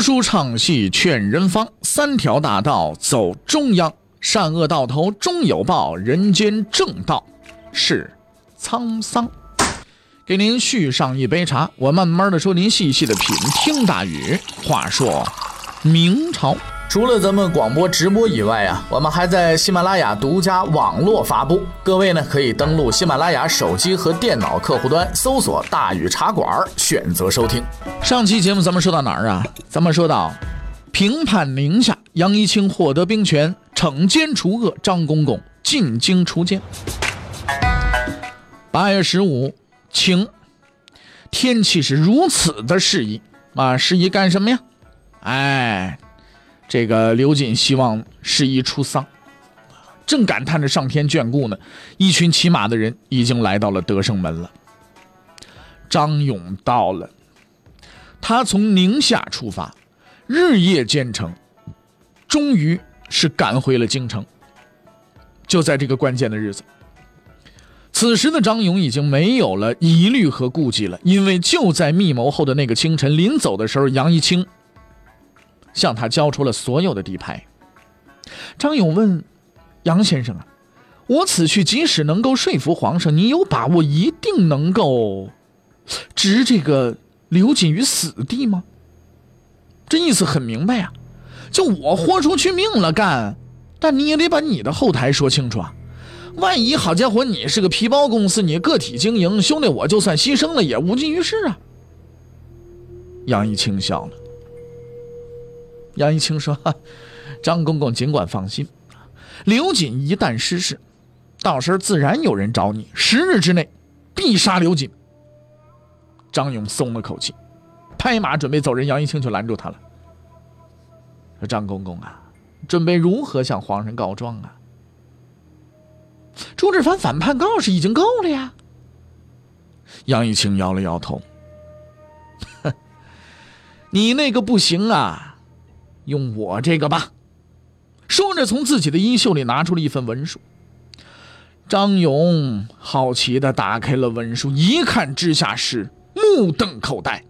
书唱戏劝人方，三条大道走中央，善恶到头终有报，人间正道是沧桑。给您续上一杯茶，我慢慢的说，您细细的品。听大雨，话说明朝。除了咱们广播直播以外啊，我们还在喜马拉雅独家网络发布。各位呢，可以登录喜马拉雅手机和电脑客户端，搜索“大禹茶馆”，选择收听。上期节目咱们说到哪儿啊？咱们说到平叛宁夏，杨一清获得兵权，惩奸除恶，张公公进京除奸。八月十五，晴，天气是如此的适宜啊！适宜干什么呀？哎。这个刘瑾希望适宜出丧，正感叹着上天眷顾呢，一群骑马的人已经来到了德胜门了。张勇到了，他从宁夏出发，日夜兼程，终于是赶回了京城。就在这个关键的日子，此时的张勇已经没有了疑虑和顾忌了，因为就在密谋后的那个清晨，临走的时候，杨一清。向他交出了所有的底牌。张勇问杨先生啊：“我此去即使能够说服皇上，你有把握一定能够置这个刘瑾于死地吗？”这意思很明白呀，就我豁出去命了干，但你也得把你的后台说清楚啊。万一好家伙，你是个皮包公司，你个体经营，兄弟，我就算牺牲了也无济于事啊。杨一清笑了。杨一清说：“张公公尽管放心，刘瑾一旦失势，到时候自然有人找你，十日之内必杀刘瑾。”张勇松了口气，拍马准备走人，杨一清就拦住他了：“说张公公啊，准备如何向皇上告状啊？朱志凡反叛告示已经够了呀。”杨一清摇了摇头：“你那个不行啊。”用我这个吧，说着，从自己的衣袖里拿出了一份文书。张勇好奇的打开了文书，一看之下是目瞪口呆。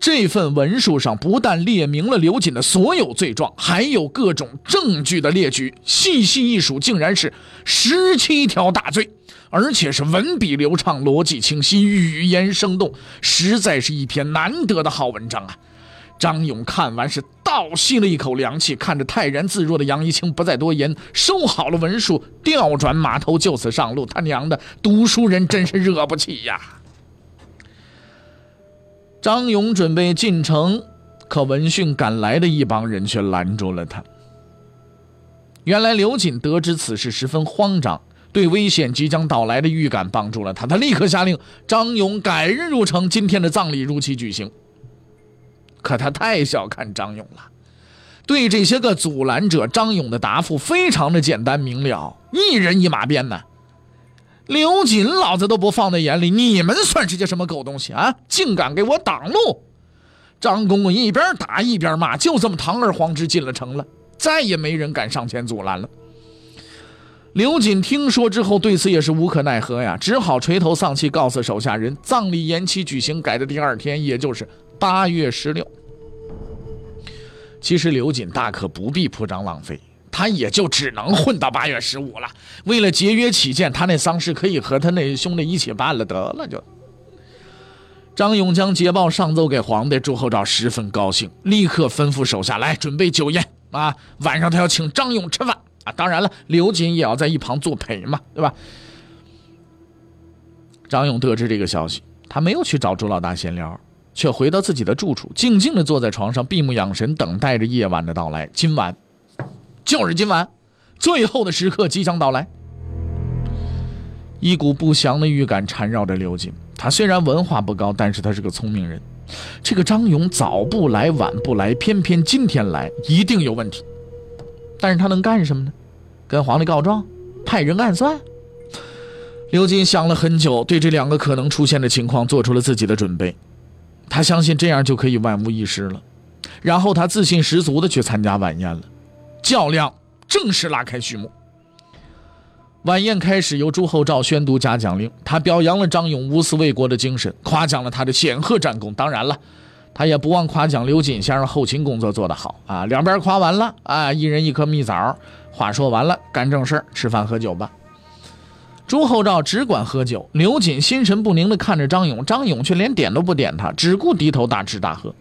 这份文书上不但列明了刘瑾的所有罪状，还有各种证据的列举，细细一数，竟然是十七条大罪，而且是文笔流畅、逻辑清晰、语言生动，实在是一篇难得的好文章啊！张勇看完是倒吸了一口凉气，看着泰然自若的杨一清，不再多言，收好了文书，调转马头，就此上路。他娘的，读书人真是惹不起呀！张勇准备进城，可闻讯赶来的一帮人却拦住了他。原来刘瑾得知此事，十分慌张，对危险即将到来的预感帮助了他。他立刻下令张勇改日入城，今天的葬礼如期举行。可他太小看张勇了，对这些个阻拦者，张勇的答复非常的简单明了，一人一马鞭呢。刘瑾老子都不放在眼里，你们算是些什么狗东西啊？竟敢给我挡路！张公公一边打一边骂，就这么堂而皇之进了城了，再也没人敢上前阻拦了。刘瑾听说之后，对此也是无可奈何呀，只好垂头丧气，告诉手下人，葬礼延期举行，改的第二天，也就是。八月十六，其实刘瑾大可不必铺张浪费，他也就只能混到八月十五了。为了节约起见，他那丧事可以和他那兄弟一起办了，得了就。张勇将捷报上奏给皇帝，朱厚照十分高兴，立刻吩咐手下来准备酒宴啊，晚上他要请张勇吃饭啊。当然了，刘瑾也要在一旁作陪嘛，对吧？张勇得知这个消息，他没有去找朱老大闲聊。却回到自己的住处，静静地坐在床上，闭目养神，等待着夜晚的到来。今晚，就是今晚，最后的时刻即将到来。一股不祥的预感缠绕着刘瑾。他虽然文化不高，但是他是个聪明人。这个张勇早不来，晚不来，偏偏今天来，一定有问题。但是他能干什么呢？跟皇帝告状，派人暗算？刘瑾想了很久，对这两个可能出现的情况做出了自己的准备。他相信这样就可以万无一失了，然后他自信十足的去参加晚宴了。较量正式拉开序幕。晚宴开始，由朱厚照宣读嘉奖令。他表扬了张勇无私为国的精神，夸奖了他的显赫战功。当然了，他也不忘夸奖刘瑾先生后勤工作做得好啊。两边夸完了啊，一人一颗蜜枣。话说完了，干正事吃饭喝酒吧。朱厚照只管喝酒，刘瑾心神不宁地看着张勇，张勇却连点都不点他，只顾低头大吃大喝。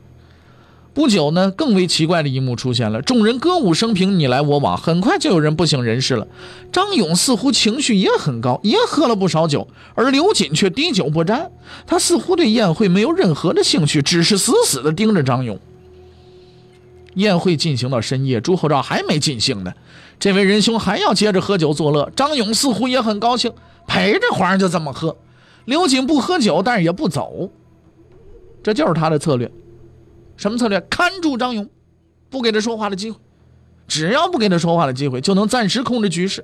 不久呢，更为奇怪的一幕出现了，众人歌舞升平，你来我往，很快就有人不省人事了。张勇似乎情绪也很高，也喝了不少酒，而刘瑾却滴酒不沾，他似乎对宴会没有任何的兴趣，只是死死地盯着张勇。宴会进行到深夜，朱厚照还没尽兴呢。这位仁兄还要接着喝酒作乐，张勇似乎也很高兴，陪着皇上就这么喝。刘瑾不喝酒，但是也不走，这就是他的策略。什么策略？看住张勇，不给他说话的机会。只要不给他说话的机会，就能暂时控制局势。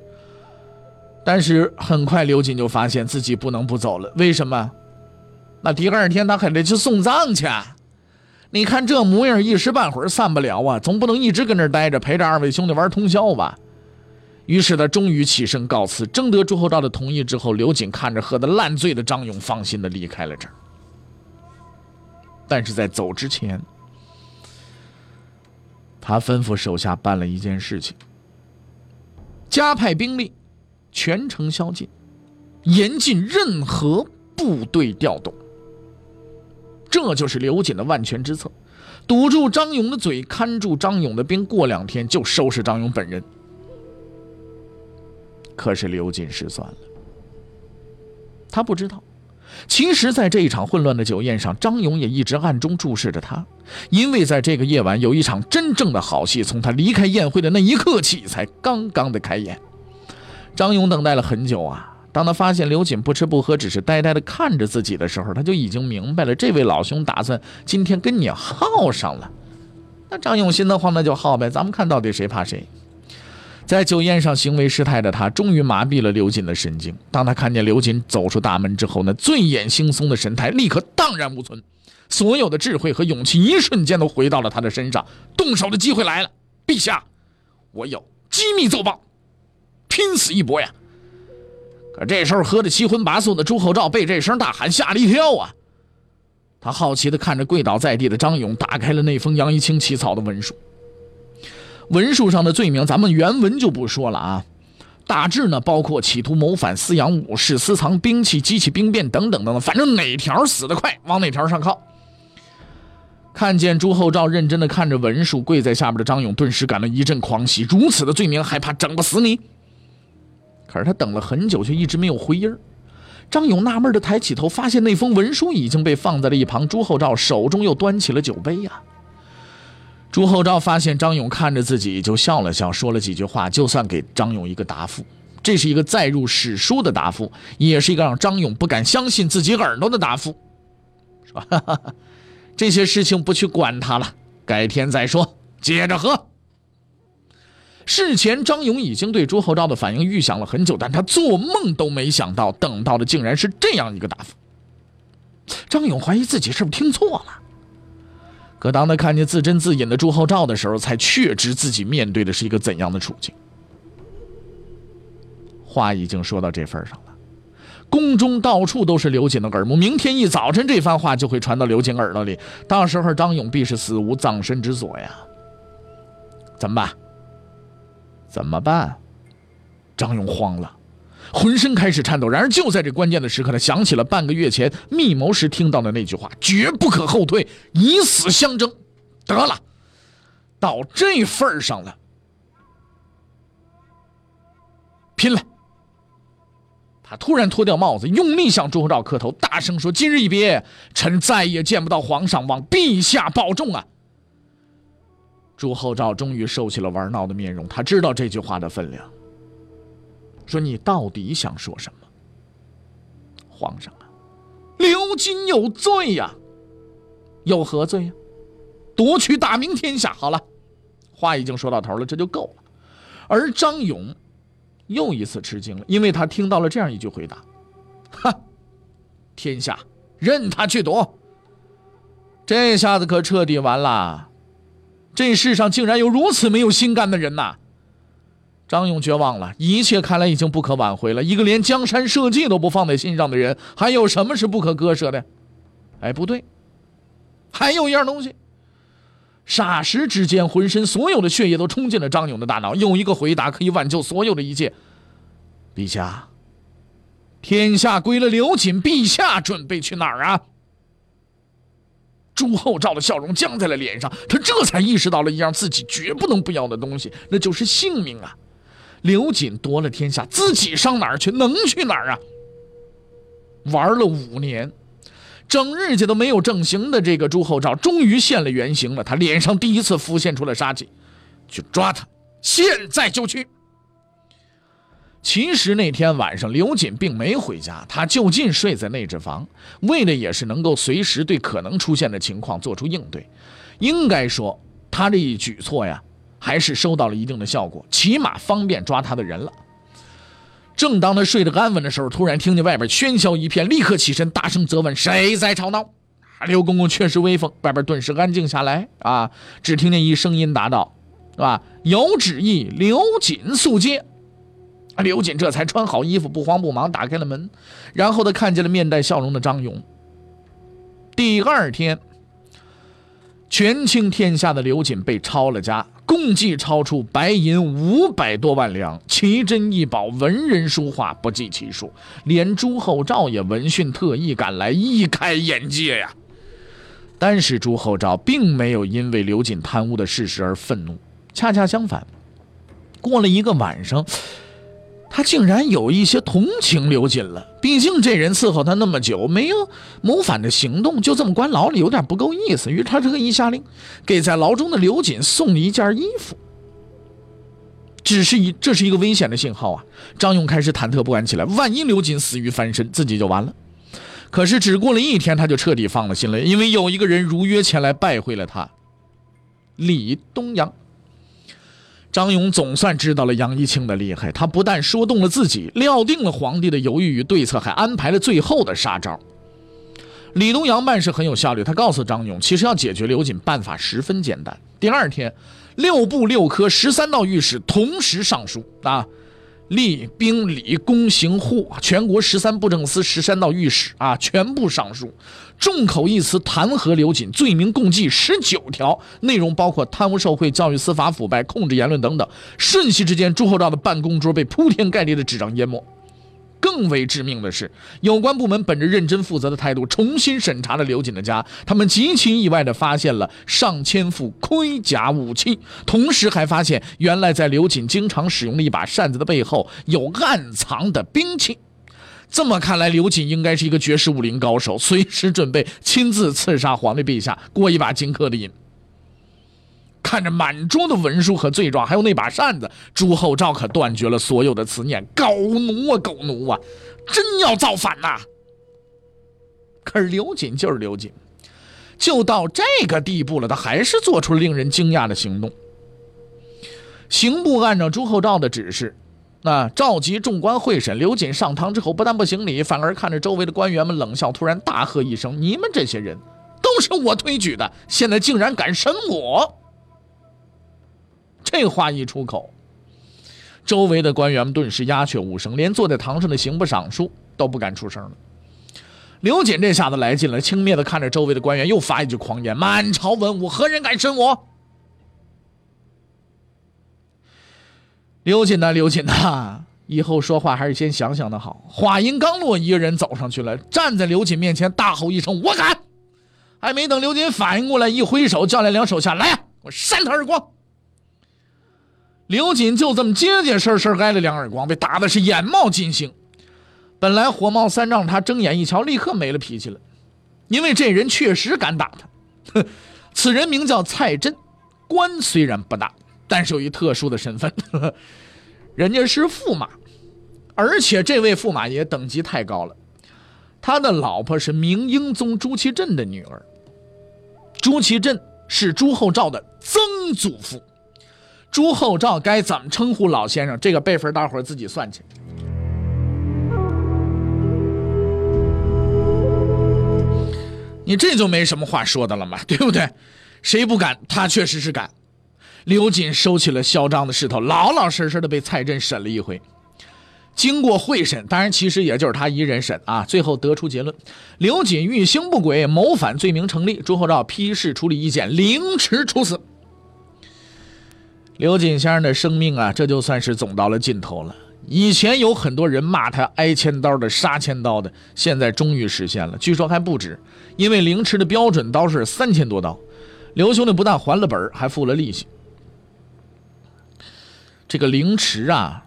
但是很快，刘瑾就发现自己不能不走了。为什么？那第二天他还得去送葬去。你看这模样，一时半会儿散不了啊，总不能一直跟这待着，陪着二位兄弟玩通宵吧。于是他终于起身告辞，征得朱厚照的同意之后，刘瑾看着喝得烂醉的张勇，放心的离开了这儿。但是在走之前，他吩咐手下办了一件事情：加派兵力，全城宵禁，严禁任何部队调动。这就是刘瑾的万全之策，堵住张勇的嘴，看住张勇的兵，过两天就收拾张勇本人。可是刘瑾失算了，他不知道，其实，在这一场混乱的酒宴上，张勇也一直暗中注视着他，因为在这个夜晚，有一场真正的好戏，从他离开宴会的那一刻起，才刚刚的开演。张勇等待了很久啊，当他发现刘瑾不吃不喝，只是呆呆的看着自己的时候，他就已经明白了，这位老兄打算今天跟你耗上了。那张勇心的话，那就耗呗，咱们看到底谁怕谁。在酒宴上行为失态的他，终于麻痹了刘瑾的神经。当他看见刘瑾走出大门之后，那醉眼惺忪的神态立刻荡然无存，所有的智慧和勇气一瞬间都回到了他的身上。动手的机会来了，陛下，我有机密奏报，拼死一搏呀！可这时候喝得七荤八素的朱厚照被这声大喊吓了一跳啊！他好奇地看着跪倒在地的张勇，打开了那封杨一清起草的文书。文书上的罪名，咱们原文就不说了啊。大致呢，包括企图谋反、私养武士、私藏兵器、激起兵变等等等等，反正哪条死得快，往哪条上靠。看见朱厚照认真的看着文书，跪在下边的张勇顿时感到一阵狂喜。如此的罪名，还怕整不死你？可是他等了很久，却一直没有回音张勇纳闷的抬起头，发现那封文书已经被放在了一旁，朱厚照手中又端起了酒杯呀。朱厚照发现张勇看着自己，就笑了笑，说了几句话，就算给张勇一个答复。这是一个载入史书的答复，也是一个让张勇不敢相信自己耳朵的答复，是吧？这些事情不去管他了，改天再说。接着喝。事前张勇已经对朱厚照的反应预想了很久，但他做梦都没想到，等到的竟然是这样一个答复。张勇怀疑自己是不是听错了。可当他看见自斟自饮的朱厚照的时候，才确知自己面对的是一个怎样的处境。话已经说到这份上了，宫中到处都是刘瑾的耳目。明天一早晨，这番话就会传到刘瑾耳朵里，到时候张勇必是死无葬身之所呀。怎么办？怎么办？张勇慌了。浑身开始颤抖，然而就在这关键的时刻，他想起了半个月前密谋时听到的那句话：“绝不可后退，以死相争。”得了，到这份上了，拼了！他突然脱掉帽子，用力向朱厚照磕头，大声说：“今日一别，臣再也见不到皇上，望陛下保重啊！”朱厚照终于收起了玩闹的面容，他知道这句话的分量。说你到底想说什么？皇上啊，刘瑾有罪呀，有何罪呀？夺取大明天下。好了，话已经说到头了，这就够了。而张勇又一次吃惊了，因为他听到了这样一句回答：“哈，天下任他去夺。”这下子可彻底完了。这世上竟然有如此没有心肝的人呐！张勇绝望了，一切看来已经不可挽回了。一个连江山社稷都不放在心上的人，还有什么是不可割舍的？哎，不对，还有一样东西。霎时之间，浑身所有的血液都冲进了张勇的大脑。有一个回答可以挽救所有的一切。陛下，天下归了刘瑾，陛下准备去哪儿啊？朱厚照的笑容僵在了脸上，他这才意识到了一样自己绝不能不要的东西，那就是性命啊！刘瑾夺了天下，自己上哪儿去？能去哪儿啊？玩了五年。整日家都没有正形的这个朱厚照，终于现了原形了。他脸上第一次浮现出了杀气，去抓他，现在就去。其实那天晚上，刘瑾并没回家，他就近睡在内置房，为的也是能够随时对可能出现的情况做出应对。应该说，他这一举措呀，还是收到了一定的效果，起码方便抓他的人了。正当他睡得安稳的时候，突然听见外边喧嚣一片，立刻起身，大声责问：“谁在吵闹？”刘公公确实威风，外边顿时安静下来。啊，只听见一声音答道：“是吧？有旨意，刘瑾速接。”刘瑾这才穿好衣服，不慌不忙打开了门，然后他看见了面带笑容的张勇。第二天，权倾天下的刘瑾被抄了家。共计超出白银五百多万两，奇珍异宝、文人书画不计其数，连朱厚照也闻讯特意赶来，一开眼界呀。但是朱厚照并没有因为刘瑾贪污的事实而愤怒，恰恰相反，过了一个晚上。他竟然有一些同情刘瑾了，毕竟这人伺候他那么久，没有谋反的行动，就这么关牢里，有点不够意思。于是他特意下令，给在牢中的刘瑾送一件衣服。只是一，这是一个危险的信号啊！张勇开始忐忑不安起来，万一刘瑾死于翻身，自己就完了。可是只过了一天，他就彻底放了心了，因为有一个人如约前来拜会了他，李东阳。张勇总算知道了杨一清的厉害，他不但说动了自己，料定了皇帝的犹豫与对策，还安排了最后的杀招。李东阳办事很有效率，他告诉张勇，其实要解决刘瑾，办法十分简单。第二天，六部六科十三道御史同时上书啊。吏兵礼工刑户，全国十三布政司十三道御史啊，全部上书，众口一词弹劾刘瑾，罪名共计十九条，内容包括贪污受贿、教育司法腐败、控制言论等等。瞬息之间，朱厚照的办公桌被铺天盖地的纸张淹没。更为致命的是，有关部门本着认真负责的态度，重新审查了刘瑾的家。他们极其意外地发现了上千副盔甲武器，同时还发现，原来在刘瑾经常使用的一把扇子的背后，有暗藏的兵器。这么看来，刘瑾应该是一个绝世武林高手，随时准备亲自刺杀皇帝陛下，过一把荆轲的瘾。看着满桌的文书和罪状，还有那把扇子，朱厚照可断绝了所有的思念。狗奴啊，狗奴啊，真要造反呐！可是刘瑾就是刘瑾，就到这个地步了，他还是做出了令人惊讶的行动。刑部按照朱厚照的指示，那召集众官会审。刘瑾上堂之后，不但不行礼，反而看着周围的官员们冷笑，突然大喝一声：“你们这些人，都是我推举的，现在竟然敢审我！”这话一出口，周围的官员们顿时鸦雀无声，连坐在堂上的刑部尚书都不敢出声了。刘瑾这下子来劲了，轻蔑的看着周围的官员，又发一句狂言：“满朝文武，何人敢审我？”刘瑾呐，刘瑾呐，以后说话还是先想想的好。话音刚落，一个人走上去了，站在刘瑾面前，大吼一声：“我敢！”还没等刘瑾反应过来，一挥手叫来两手下：“来呀，我扇他耳光！”刘瑾就这么结结实实挨了两耳光，被打的是眼冒金星。本来火冒三丈，他睁眼一瞧，立刻没了脾气了，因为这人确实敢打他。此人名叫蔡真，官虽然不大，但是有一特殊的身份，人家是驸马，而且这位驸马爷等级太高了，他的老婆是明英宗朱祁镇的女儿，朱祁镇是朱厚照的曾祖父。朱厚照该怎么称呼老先生？这个辈分，大伙儿自己算去。你这就没什么话说的了嘛，对不对？谁不敢？他确实是敢。刘瑾收起了嚣张的势头，老老实实的被蔡振审了一回。经过会审，当然其实也就是他一人审啊，最后得出结论：刘瑾欲行不轨，谋反罪名成立。朱厚照批示处理意见，凌迟处死。刘瑾先生的生命啊，这就算是走到了尽头了。以前有很多人骂他挨千刀的、杀千刀的，现在终于实现了。据说还不止，因为凌迟的标准刀是三千多刀。刘兄弟不但还了本还付了利息。这个凌迟啊，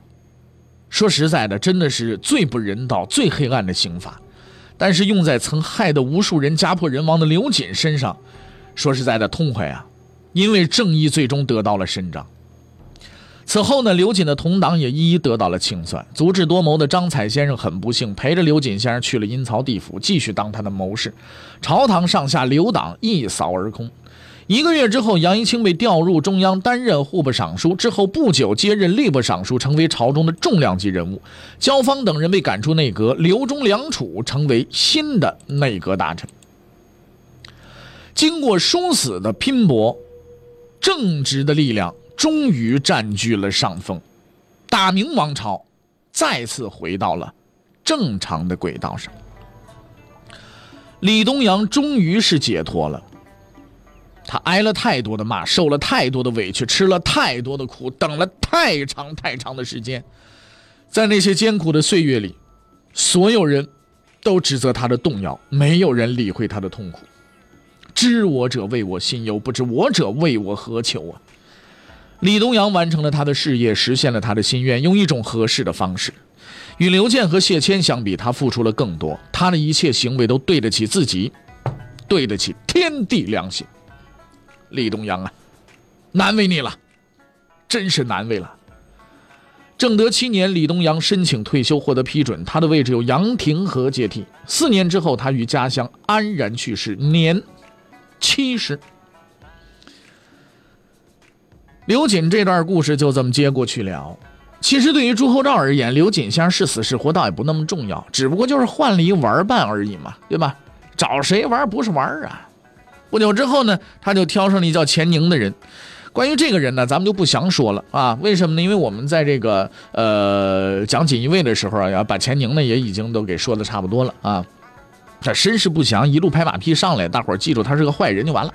说实在的，真的是最不人道、最黑暗的刑罚。但是用在曾害得无数人家破人亡的刘瑾身上，说实在的痛快啊！因为正义最终得到了伸张。此后呢，刘瑾的同党也一一得到了清算。足智多谋的张彩先生很不幸，陪着刘瑾先生去了阴曹地府，继续当他的谋士。朝堂上下刘党一扫而空。一个月之后，杨一清被调入中央，担任户部尚书。之后不久，接任吏部尚书，成为朝中的重量级人物。焦芳等人被赶出内阁，刘忠、梁楚成为新的内阁大臣。经过殊死的拼搏，正直的力量。终于占据了上风，大明王朝再次回到了正常的轨道上。李东阳终于是解脱了，他挨了太多的骂，受了太多的委屈，吃了太多的苦，等了太长太长的时间，在那些艰苦的岁月里，所有人都指责他的动摇，没有人理会他的痛苦。知我者谓我心忧，不知我者谓我何求啊！李东阳完成了他的事业，实现了他的心愿，用一种合适的方式。与刘健和谢谦相比，他付出了更多。他的一切行为都对得起自己，对得起天地良心。李东阳啊，难为你了，真是难为了。正德七年，李东阳申请退休，获得批准，他的位置由杨廷和接替。四年之后，他于家乡安然去世，年七十。刘瑾这段故事就这么接过去了。其实对于朱厚照而言，刘瑾先是死是活倒也不那么重要，只不过就是换了一玩伴而已嘛，对吧？找谁玩不是玩啊？不久之后呢，他就挑上了一叫钱宁的人。关于这个人呢，咱们就不详说了啊。为什么呢？因为我们在这个呃讲锦衣卫的时候啊，要把钱宁呢也已经都给说的差不多了啊。他身世不详，一路拍马屁上来，大伙儿记住他是个坏人就完了。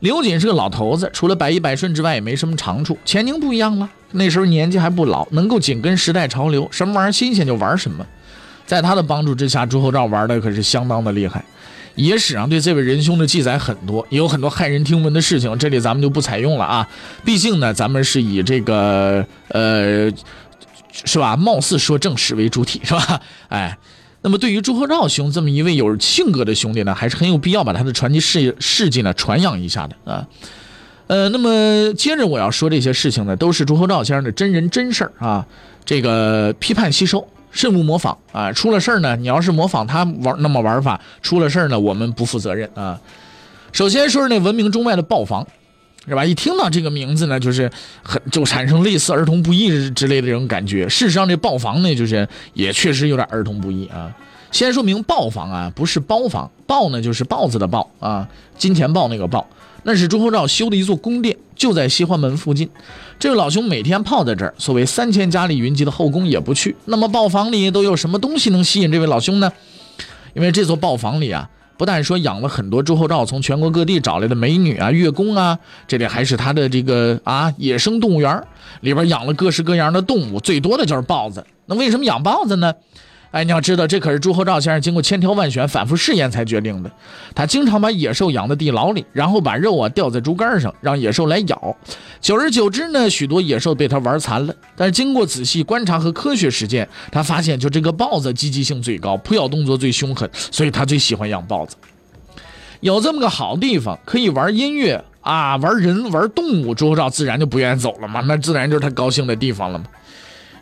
刘瑾是个老头子，除了百依百顺之外，也没什么长处。钱宁不一样了，那时候年纪还不老，能够紧跟时代潮流，什么玩意儿新鲜就玩什么。在他的帮助之下，朱厚照玩的可是相当的厉害。野史上对这位仁兄的记载很多，也有很多骇人听闻的事情，这里咱们就不采用了啊。毕竟呢，咱们是以这个呃，是吧？貌似说正史为主体，是吧？哎。那么，对于朱厚照兄这么一位有性格的兄弟呢，还是很有必要把他的传奇事事迹呢传扬一下的啊。呃，那么接着我要说这些事情呢，都是朱厚照先生的真人真事儿啊。这个批判吸收，慎勿模仿啊。出了事儿呢，你要是模仿他玩那么玩法，出了事儿呢，我们不负责任啊。首先说是那闻名中外的豹房。是吧？一听到这个名字呢，就是很就产生类似儿童不宜之类的这种感觉。事实上，这豹房呢，就是也确实有点儿童不宜啊。先说明豹房啊，不是包房，豹呢就是豹子的豹啊，金钱豹那个豹，那是朱厚照修的一座宫殿，就在西环门附近。这位老兄每天泡在这儿，所谓三千佳丽云集的后宫也不去。那么豹房里都有什么东西能吸引这位老兄呢？因为这座豹房里啊。不但说养了很多朱厚照从全国各地找来的美女啊、乐工啊，这里还是他的这个啊野生动物园里边养了各式各样的动物，最多的就是豹子。那为什么养豹子呢？哎，你要知道，这可是朱厚照先生经过千挑万选、反复试验才决定的。他经常把野兽养在地牢里，然后把肉啊吊在竹竿上，让野兽来咬。久而久之呢，许多野兽被他玩残了。但是经过仔细观察和科学实践，他发现就这个豹子积极性最高，扑咬动作最凶狠，所以他最喜欢养豹子。有这么个好地方，可以玩音乐啊，玩人、玩动物，朱厚照自然就不愿意走了嘛。那自然就是他高兴的地方了嘛。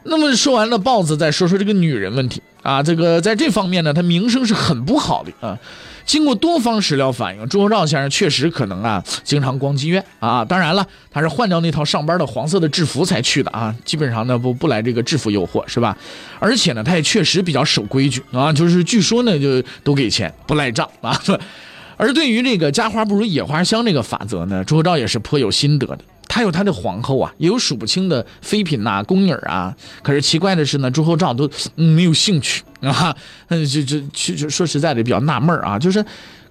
那么说完了豹子，再说说这个女人问题啊。这个在这方面呢，他名声是很不好的啊。经过多方史料反映，朱厚照先生确实可能啊，经常逛妓院啊。当然了，他是换掉那套上班的黄色的制服才去的啊。基本上呢，不不来这个制服诱惑是吧？而且呢，他也确实比较守规矩啊。就是据说呢，就都给钱不赖账啊。而对于这个家花不如野花香这个法则呢，朱厚照也是颇有心得的。他有他的皇后啊，也有数不清的妃嫔呐、宫女啊。可是奇怪的是呢，朱厚照都没有兴趣啊，嗯，就就就就说实在的比较纳闷啊，就是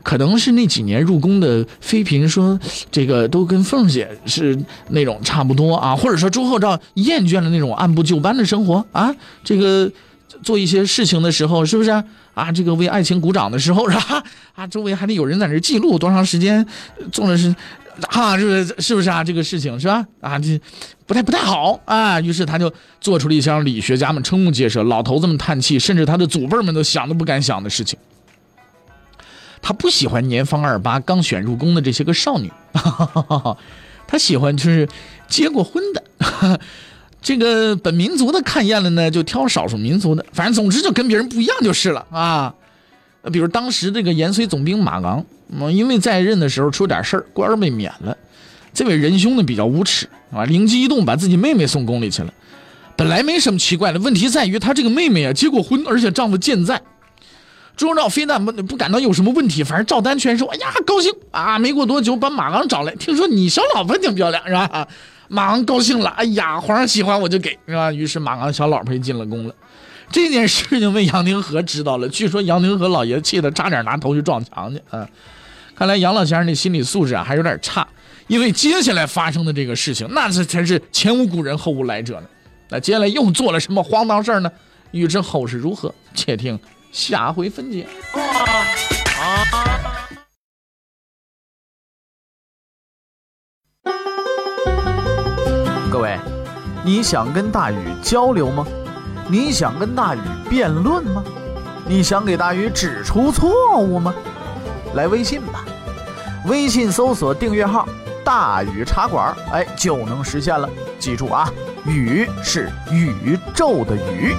可能是那几年入宫的妃嫔说这个都跟凤姐是那种差不多啊，或者说朱厚照厌倦了那种按部就班的生活啊，这个做一些事情的时候是不是啊？这个为爱情鼓掌的时候是吧？啊，周围还得有人在那记录多长时间做的是。哈，是不是是不是啊？这个事情是吧？啊，这不太不太好啊。于是他就做出了一项理学家们瞠目结舌、老头子们叹气，甚至他的祖辈们都想都不敢想的事情。他不喜欢年方二八、刚选入宫的这些个少女，他喜欢就是结过婚的。这个本民族的看厌了呢，就挑少数民族的。反正总之就跟别人不一样就是了啊。比如当时这个延绥总兵马昂。因为在任的时候出点事儿，官儿被免了。这位仁兄呢比较无耻啊，灵机一动把自己妹妹送宫里去了。本来没什么奇怪的，问题在于他这个妹妹啊结过婚，而且丈夫健在。朱由照非但不不感到有什么问题，反而照单全收。哎呀，高兴啊！没过多久把马昂找来，听说你小老婆挺漂亮是吧？马昂高兴了，哎呀，皇上喜欢我就给是吧？于是马昂小老婆就进了宫了。这件事情被杨廷和知道了，据说杨廷和老爷气得差点拿头去撞墙去啊。看来杨老先生那心理素质啊还有点差，因为接下来发生的这个事情，那这才是前无古人后无来者呢。那接下来又做了什么荒唐事呢？欲知后事如何，且听下回分解。各位，你想跟大禹交流吗？你想跟大禹辩论吗？你想给大禹指出错误吗？来微信吧，微信搜索订阅号“大禹茶馆”，哎，就能实现了。记住啊，宇是宇宙的宇。